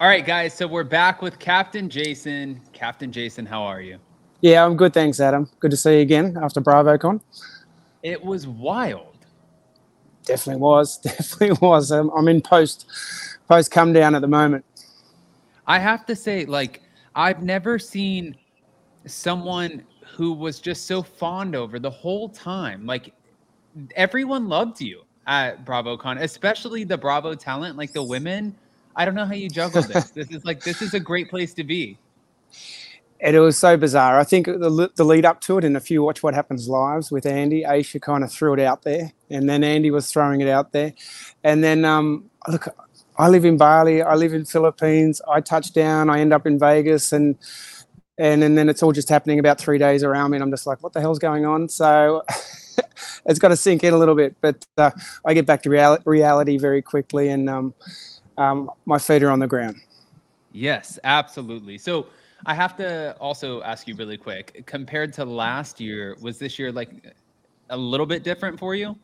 All right, guys. So we're back with Captain Jason. Captain Jason, how are you? Yeah, I'm good. Thanks, Adam. Good to see you again after BravoCon. It was wild. Definitely was. Definitely was. I'm, I'm in post post come down at the moment. I have to say, like, I've never seen someone who was just so fond over the whole time. Like, everyone loved you at BravoCon, especially the Bravo talent, like the women. I don't know how you juggle this. this is like this is a great place to be. And it was so bizarre. I think the, the lead up to it and a few Watch What Happens lives with Andy, Aesha kind of threw it out there, and then Andy was throwing it out there, and then um, look, I live in Bali, I live in Philippines, I touch down, I end up in Vegas, and and and then it's all just happening about three days around me, and I'm just like, what the hell's going on? So. it's got to sink in a little bit, but uh, I get back to real- reality very quickly, and um, um, my feet are on the ground. Yes, absolutely. So I have to also ask you really quick compared to last year, was this year like a little bit different for you?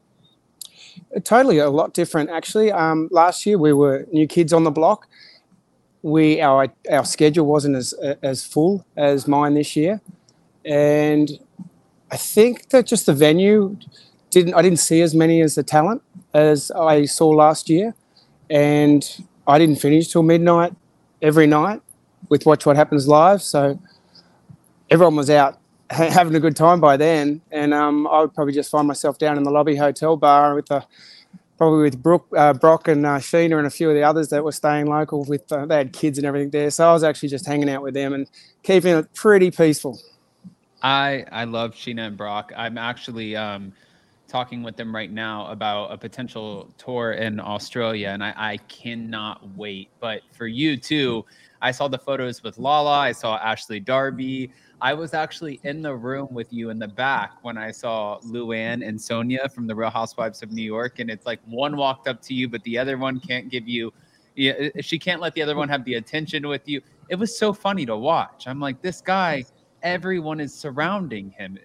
Totally, a lot different actually. Um, last year we were new kids on the block. We our our schedule wasn't as as full as mine this year, and I think that just the venue didn't. I didn't see as many as the talent as I saw last year, and I didn't finish till midnight every night with Watch What Happens Live. So everyone was out having a good time by then, and um, I would probably just find myself down in the lobby hotel bar with the probably with Brooke, uh, Brock and uh, Scheana and a few of the others that were staying local. With uh, they had kids and everything there, so I was actually just hanging out with them and keeping it pretty peaceful. I I love Scheana and Brock. I'm actually um, talking with them right now about a potential tour in Australia, and I, I cannot wait. But for you too, I saw the photos with Lala. I saw Ashley Darby. I was actually in the room with you in the back when I saw Luann and Sonja from the Real Housewives of New York, and it's like one walked up to you, but the other one can't give you. Yeah, she can't let the other one have the attention with you. It was so funny to watch. I'm like, this guy, everyone is surrounding him.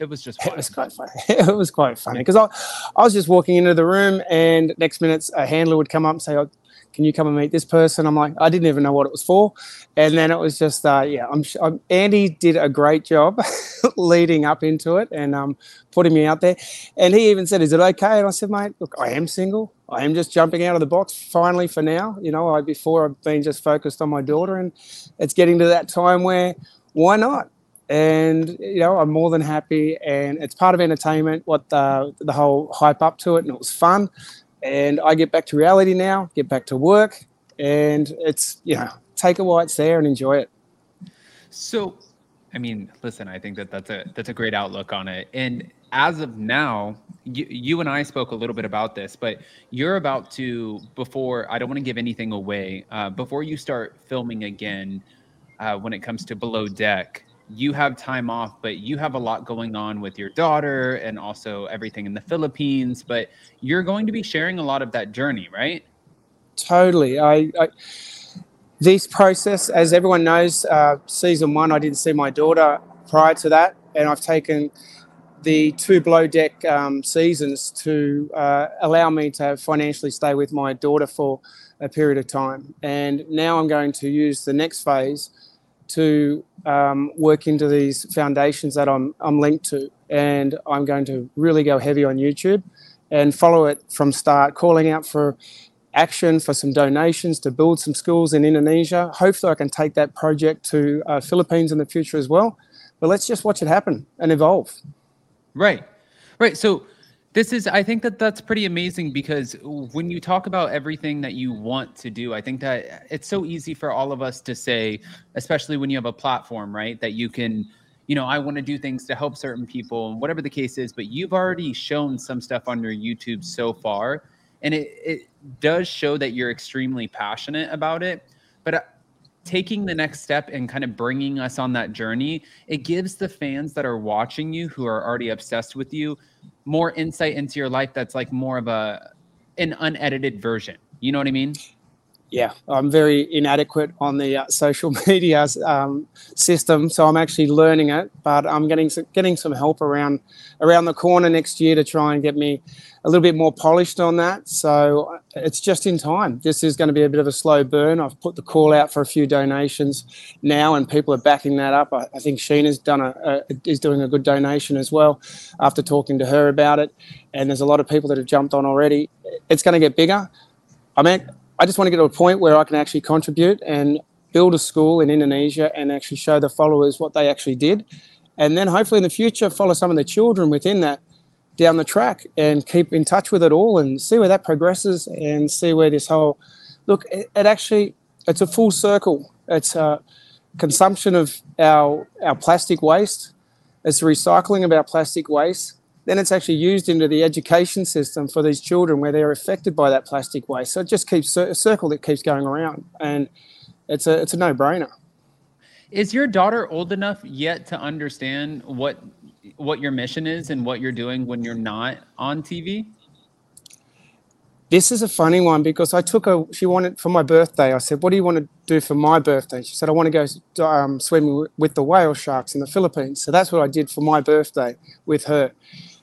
It was just fun. It was quite funny. it was quite funny because I, I was just walking into the room, and next minute a handler would come up and say, oh, can you come and meet this person? I'm like, I didn't even know what it was for. And then it was just, uh, yeah, I'm, I'm, Andy did a great job leading up into it and um, putting me out there. And he even said, is it okay? And I said, mate, look, I am single. I am just jumping out of the box finally for now. You know, I, before I've been just focused on my daughter and it's getting to that time where why not? And you know I'm more than happy, and it's part of entertainment. What the the whole hype up to it, and it was fun and I get back to reality now, get back to work, and it's you know take it while it's there and enjoy it. So, I mean, listen, I think that that's a that's a great outlook on it. And as of now, you, you and I spoke a little bit about this, but you're about to before I don't want to give anything away uh, before you start filming again. Uh, when it comes to below deck, you have time off, but you have a lot going on with your daughter and also everything in the Philippines. But you're going to be sharing a lot of that journey, right? Totally. I, I this process, as everyone knows, uh, season one, I didn't see my daughter prior to that, and I've taken the two Below Deck um, seasons to uh, allow me to financially stay with my daughter for a period of time. And now I'm going to use the next phase to um, work into these foundations that I'm, I'm linked to. And I'm going to really go heavy on YouTube and follow it from start, calling out for action for some donations to build some schools in Indonesia. Hopefully, I can take that project to uh, Philippines in the future as well. But let's just watch it happen and evolve. Right, right. So this is i think that that's pretty amazing because when you talk about everything that you want to do i think that it's so easy for all of us to say especially when you have a platform right that you can you know i want to do things to help certain people and whatever the case is but you've already shown some stuff on your youtube so far and it, it does show that you're extremely passionate about it but uh, taking the next step and kind of bringing us on that journey, it gives the fans that are watching you who are already obsessed with you more insight into your life that's like more of a an unedited version. You know what I mean? Yeah, I'm very inadequate on the uh, social media um, system, so I'm actually learning it. But I'm getting some, getting some help around around the corner next year to try and get me a little bit more polished on that. So uh, it's just in time. This is going to be a bit of a slow burn. I've put the call out for a few donations now, and people are backing that up. I, I think Scheana's done a, a, is doing a good donation as well after talking to her about it. And there's a lot of people that have jumped on already. It's going to get bigger. I mean, I just want to get to a point where I can actually contribute and build a school in Indonesia and actually show the followers what they actually did. And then hopefully in the future, follow some of the children within that down the track and keep in touch with it all and see where that progresses and see where this whole look, it, it actually, it's a full circle. It's a consumption of our, our plastic waste, it's recycling of our plastic waste then it's actually used into the education system for these children where they're affected by that plastic waste. So it just keeps a circle that keeps going around, and it's a it's a no brainer. Is your daughter old enough yet to understand what what your mission is and what you're doing when you're not on TV? This is a funny one because I took her. She wanted for my birthday. I said, "What do you want to do for my birthday?" She said, "I want to go um, swimming with the whale sharks in the Philippines." So that's what I did for my birthday with her.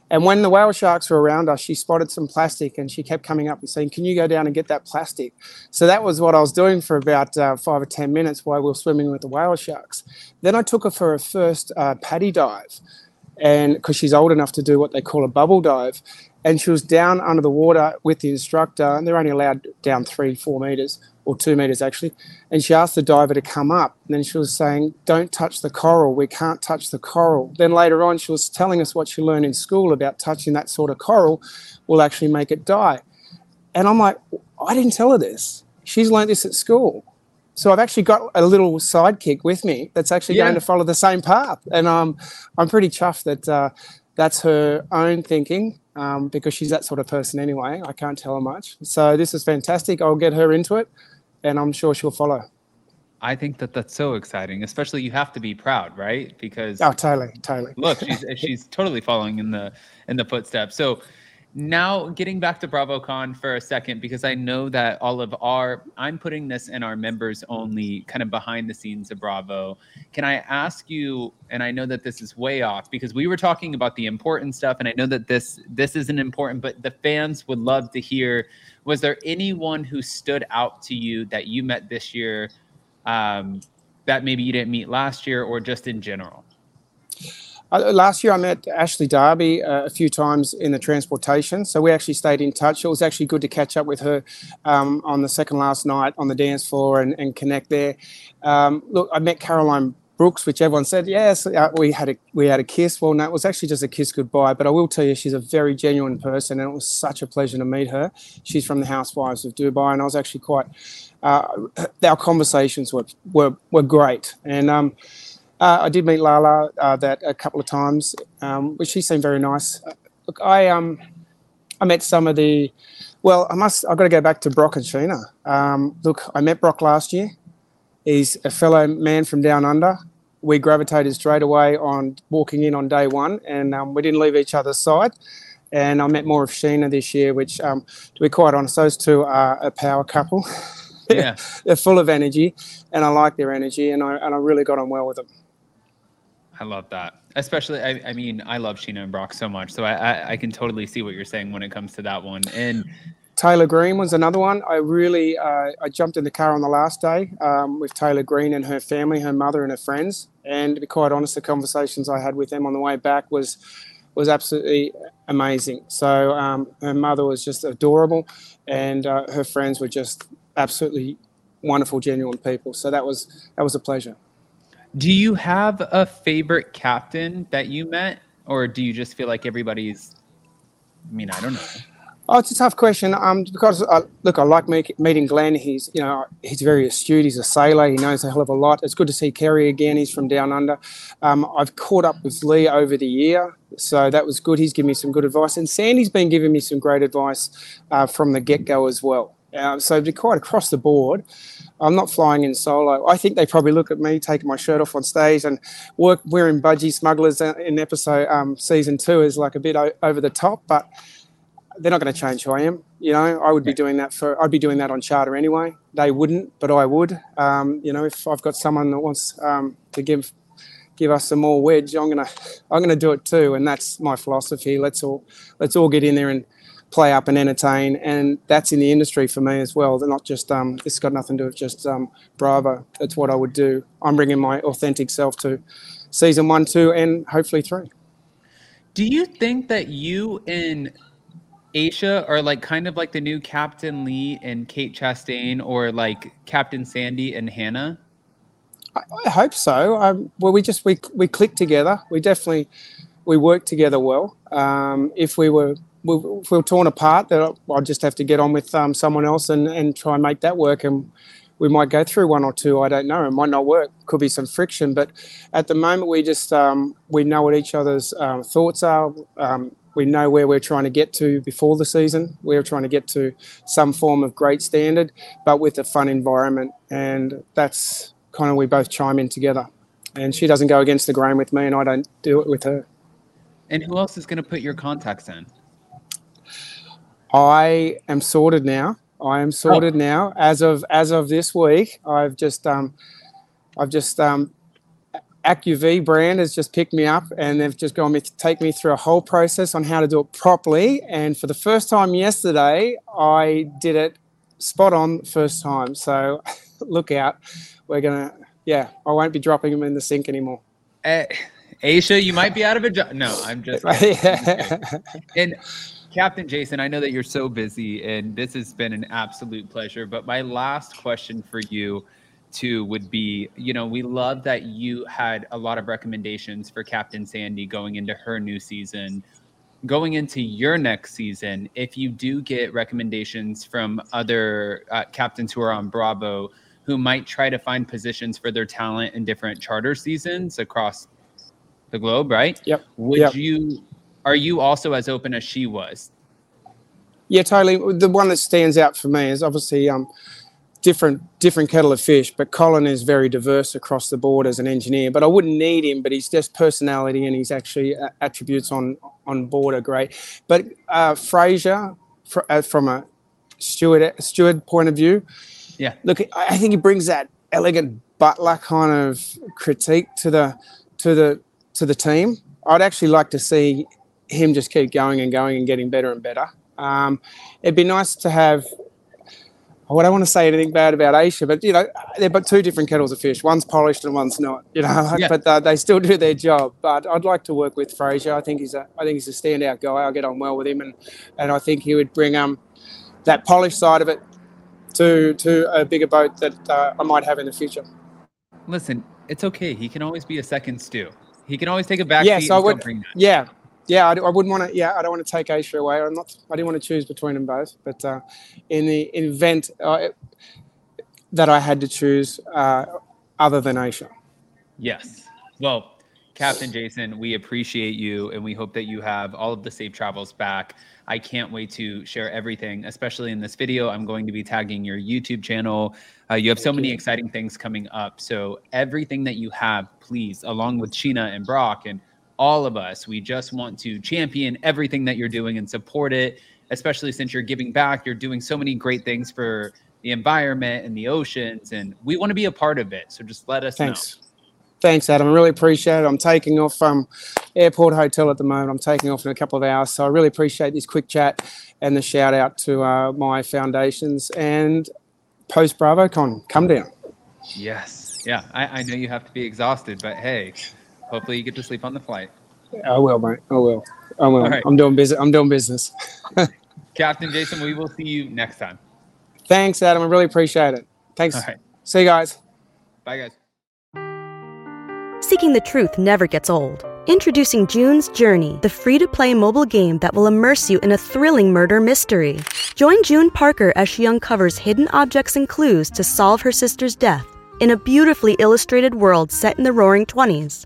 And when the whale sharks were around us, she spotted some plastic and she kept coming up and saying, Can you go down and get that plastic? So that was what I was doing for about uh, five or 10 minutes while we were swimming with the whale sharks. Then I took her for her first uh, PADI dive, and because she's old enough to do what they call a bubble dive. And she was down under the water with the instructor, and they're only allowed down three, four meters or two meters actually. And she asked the diver to come up. And then she was saying, Don't touch the coral. We can't touch the coral. Then later on, she was telling us what she learned in school about touching that sort of coral will actually make it die. And I'm like, I didn't tell her this. She's learned this at school. So I've actually got a little sidekick with me that's actually yeah. going to follow the same path. And um, I'm pretty chuffed that uh, that's her own thinking um, because she's that sort of person anyway. I can't tell her much. So this is fantastic. I'll get her into it and I'm sure she'll follow. I think that that's so exciting. Especially you have to be proud, right? Because oh, totally, totally. look, she's she's totally following in the in the footsteps. So now getting back to BravoCon for a second, because I know that all of our I'm putting this in our members only kind of behind the scenes of Bravo. Can I ask you? And I know that this is way off because we were talking about the important stuff, and I know that this this isn't important, but the fans would love to hear was there anyone who stood out to you that you met this year um, that maybe you didn't meet last year or just in general? Uh, last year, I met Ashley Darby uh, a few times in the transportation, so we actually stayed in touch. It was actually good to catch up with her um, on the second last night on the dance floor and, and connect there. Um, look, I met Caroline Brooks, which everyone said, yes, uh, we had a we had a kiss. Well, no, it was actually just a kiss goodbye. But I will tell you, she's a very genuine person, and it was such a pleasure to meet her. She's from the Housewives of Dubai, and I was actually quite. Uh, our conversations were were, were great, and um, uh, I did meet Lala uh, that a couple of times, um, which she seemed very nice. Uh, look, I um, I met some of the. Well, I must. I've got to go back to Brock and Scheana. Um, look, I met Brock last year. He's a fellow man from down under. We gravitated straight away on walking in on day one, and um, we didn't leave each other's side. And I met more of Scheana this year, which, um, to be quite honest, those two are a power couple. Yeah, they're full of energy, and I like their energy, and I and I really got on well with them. I love that. Especially, I, I mean, I love Scheana and Brock so much, so I, I, I can totally see what you're saying when it comes to that one. And Taylor Green was another one. I really uh, I jumped in the car on the last day um, with Taylor Green and her family, her mother and her friends. And to be quite honest, the conversations I had with them on the way back was was absolutely amazing. So um, her mother was just adorable, and uh, her friends were just absolutely wonderful, genuine people. So that was that was a pleasure. Do you have a favorite captain that you met, or do you just feel like everybody's? I mean, I don't know. Oh, it's a tough question. Um, because uh, look, I like meet, meeting Glenn. He's you know he's very astute. He's a sailor. He knows a hell of a lot. It's good to see Kerry again. He's from down under. Um, I've caught up with Lee over the year, so that was good. He's given me some good advice, and Sandy's been giving me some great advice uh, from the get go as well. Uh, so quite across the board, I'm not flying in solo. I think they probably look at me taking my shirt off on stage and work wearing budgie smugglers in episode um, season two is like a bit o- over the top, but they're not going to change who I am. You know, I would be doing that for. I'd be doing that on charter anyway. They wouldn't, but I would. Um, you know, if I've got someone that wants um, to give give us some more wedge, I'm gonna I'm gonna do it too, and that's my philosophy. Let's all let's all get in there and play up and entertain, and that's in the industry for me as well. They're not just um, this has got nothing to do with just um, Bravo. It's what I would do. I'm bringing my authentic self to season one, two, and hopefully three. Do you think that you and Aesha are like kind of like the new Captain Lee and Kate Chastain, or like Captain Sandy and Hannah? I, I hope so. Um, well, we just we we click together. We definitely we work together well. Um, if we were we were torn apart, that I'd just have to get on with um, someone else and, and try and make that work. And we might go through one or two. I don't know. It might not work. Could be some friction. But at the moment, we just um, we know what each other's um, thoughts are. Um, we know where we're trying to get to before the season. We're trying to get to some form of great standard, but with a fun environment. And that's kind of we both chime in together. And she doesn't go against the grain with me, and I don't do it with her. And who else is going to put your contacts in? I am sorted now. I am sorted oh. now. As of as of this week, I've just um, I've just um, Acuvue brand has just picked me up and they've just gone to take me through a whole process on how to do it properly. And for the first time yesterday, I did it spot on first time. So look out. We're gonna yeah, I won't be dropping them in the sink anymore. Uh, Aesha, you might be out of a job. No, I'm just. and Captain Jason, I know that you're so busy, and this has been an absolute pleasure. But my last question for you, too, would be you know, we love that you had a lot of recommendations for Captain Sandy going into her new season. Going into your next season, if you do get recommendations from other uh, captains who are on Bravo who might try to find positions for their talent in different charter seasons across the globe, right? Yep. Would yep. you are you also as open as she was? Yeah, totally. The one that stands out for me is obviously um, different different kettle of fish, but Colin is very diverse across the board as an engineer. But I wouldn't need him, but he's just personality and his actually uh, attributes on on board are great. But uh, Fraser, fr- uh, from a steward steward point of view, yeah, look, I think he brings that elegant butler kind of critique to the to the to the team. I'd actually like to see him just keep going and going and getting better and better. Um, it'd be nice to have. I don't want to say anything bad about Aesha, but you know they're but two different kettles of fish. One's polished and one's not. You know, yeah. but uh, they still do their job. But I'd like to work with Fraser. I think he's a I think he's a standout guy. I'll get on well with him, and and I think he would bring um that polished side of it to to a bigger boat that uh, I might have in the future. Listen, it's okay. He can always be a second stew. He can always take a back yes, seat. I would. Yeah, yeah, I, I wouldn't want to. Yeah, I don't want to take Aesha away. I'm not. I didn't want to choose between them both. But uh, in the event uh, that I had to choose, uh, other than Aesha. Yes. Well, Captain Jason, we appreciate you, and we hope that you have all of the safe travels back. I can't wait to share everything, especially in this video. I'm going to be tagging your YouTube channel. Uh, you have so many exciting things coming up. So everything that you have, please, along with Scheana and Brock and all of us, we just want to champion everything that you're doing and support it, especially since you're giving back. You're doing so many great things for the environment and the oceans, and we want to be a part of it. So just let us Thanks. know. Thanks, Adam. I really appreciate it. I'm taking off from Airport Hotel at the moment. I'm taking off in a couple of hours. So I really appreciate this quick chat and the shout out to uh, my foundations and post BravoCon. Come down. Yes. Yeah. I, I know you have to be exhausted, but hey, Hopefully, you get to sleep on the flight. I will, mate. I will. I will. Right. I'm doing business. I'm doing business. Captain Jason, we will see you next time. Thanks, Adam. I really appreciate it. Thanks. All right. See you guys. Bye, guys. Seeking the truth never gets old. Introducing June's Journey, the free to play mobile game that will immerse you in a thrilling murder mystery. Join June Parker as she uncovers hidden objects and clues to solve her sister's death in a beautifully illustrated world set in the roaring 20s.